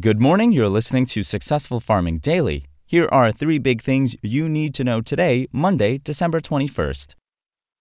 Good morning. You're listening to Successful Farming Daily. Here are three big things you need to know today, Monday, December 21st.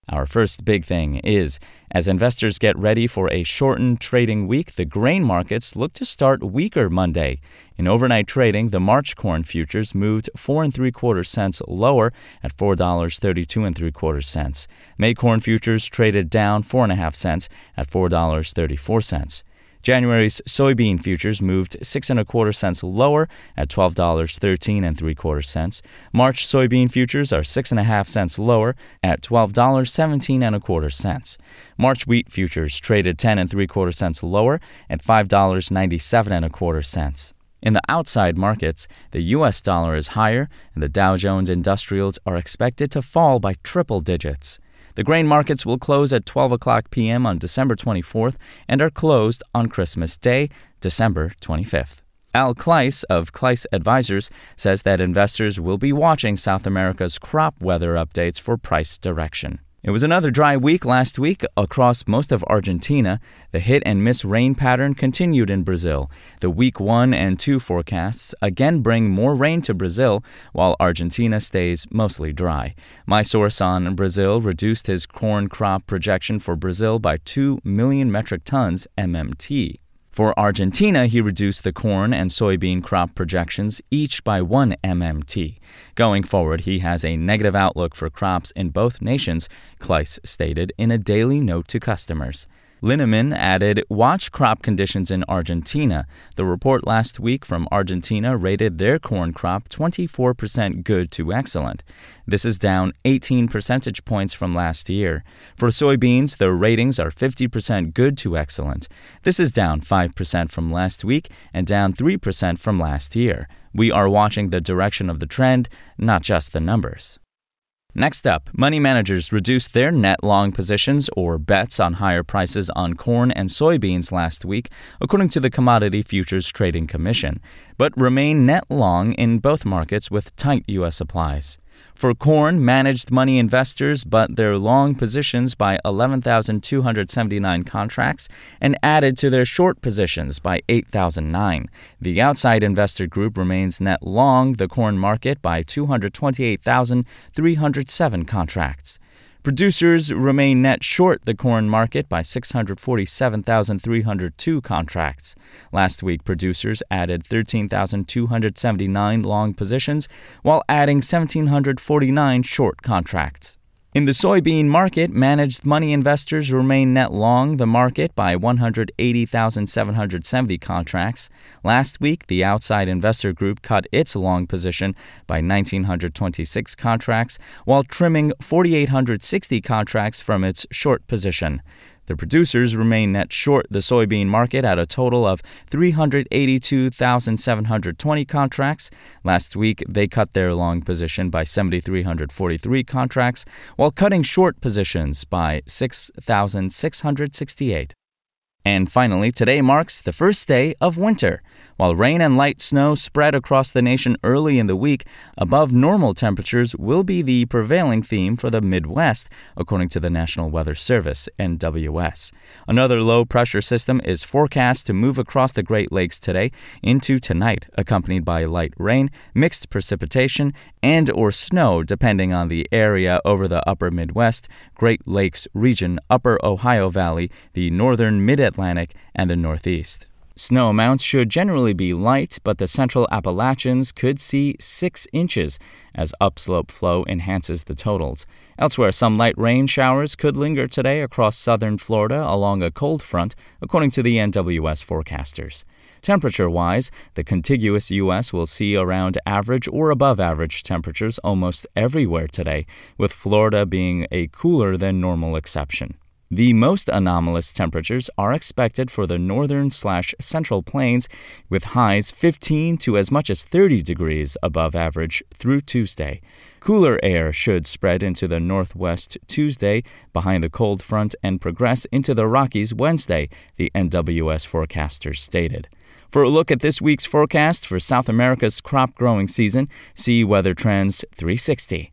Our first big thing is as investors get ready for a shortened trading week, the grain markets look to start weaker Monday. In overnight trading, the March corn futures moved four and three quarter cents lower at four dollars thirty two and three quarter cents. May corn futures traded down four and a half cents at four dollars thirty four cents. January's soybean futures moved six and a quarter cents lower at twelve dollars thirteen and three quarter cents. March soybean futures are six and a half cents lower at twelve dollars seventeen and a quarter cents. March wheat futures traded ten and three quarter cents lower at five dollars ninety seven and a quarter cents. In the outside markets, the US dollar is higher and the Dow Jones Industrials are expected to fall by triple digits. The grain markets will close at 12 o'clock p.m. on December 24th and are closed on Christmas Day, December 25th. Al Kluis of Kluis Advisors says that investors will be watching South America's crop weather updates for price direction. It was another dry week last week across most of Argentina. The hit and miss rain pattern continued in Brazil. The week 1 and 2 forecasts again bring more rain to Brazil, while Argentina stays mostly dry. My source on Brazil reduced his corn crop projection for Brazil by 2 million metric tons MMT. For Argentina, he reduced the corn and soybean crop projections each by 1 MMT. Going forward, he has a negative outlook for crops in both nations, Kluis stated in a daily note to customers. Linneman added, Watch crop conditions in Argentina. The report last week from Argentina rated their corn crop 24% good to excellent. This is down 18 percentage points from last year. For soybeans, the ratings are 50% good to excellent. This is down 5% from last week and down 3% from last year. We are watching the direction of the trend, not just the numbers. Next up, money managers reduced their net long positions or bets on higher prices on corn and soybeans last week, according to the Commodity Futures Trading Commission, but remain net long in both markets with tight U.S. supplies. For corn, managed money investors but their long positions by 11,279 contracts and added to their short positions by 8,009. The outside investor group remains net long the corn market by 228,307 contracts. Producers remain net short the corn market by 647,302 contracts. Last week, producers added 13,279 long positions while adding 1,749 short contracts. In the soybean market, managed money investors remain net long the market by 180,770 contracts. Last week, the outside investor group cut its long position by 1,926 contracts while trimming 4,860 contracts from its short position. The producers remain net short the soybean market at a total of 382,720 contracts. Last week, they cut their long position by 7,343 contracts, while cutting short positions by 6,668. And finally, today marks the first day of winter. While rain and light snow spread across the nation early in the week, above normal temperatures will be the prevailing theme for the Midwest, according to the National Weather Service, NWS. Another low pressure system is forecast to move across the Great Lakes today into tonight, accompanied by light rain, mixed precipitation, and or snow depending on the area over the upper Midwest, Great Lakes region, upper Ohio Valley, the northern mid-Atlantic, and the Northeast. Snow amounts should generally be light, but the central Appalachians could see 6 inches as upslope flow enhances the totals. Elsewhere, some light rain showers could linger today across southern Florida along a cold front, according to the NWS forecasters. Temperature wise, the contiguous U.S. will see around average or above average temperatures almost everywhere today, with Florida being a cooler than normal exception. The most anomalous temperatures are expected for the northern slash central plains, with highs 15 to as much as 30 degrees above average through Tuesday. Cooler air should spread into the northwest Tuesday behind the cold front and progress into the Rockies Wednesday, the NWS forecasters stated. For a look at this week's forecast for South America's crop growing season, see Weather Trends 360.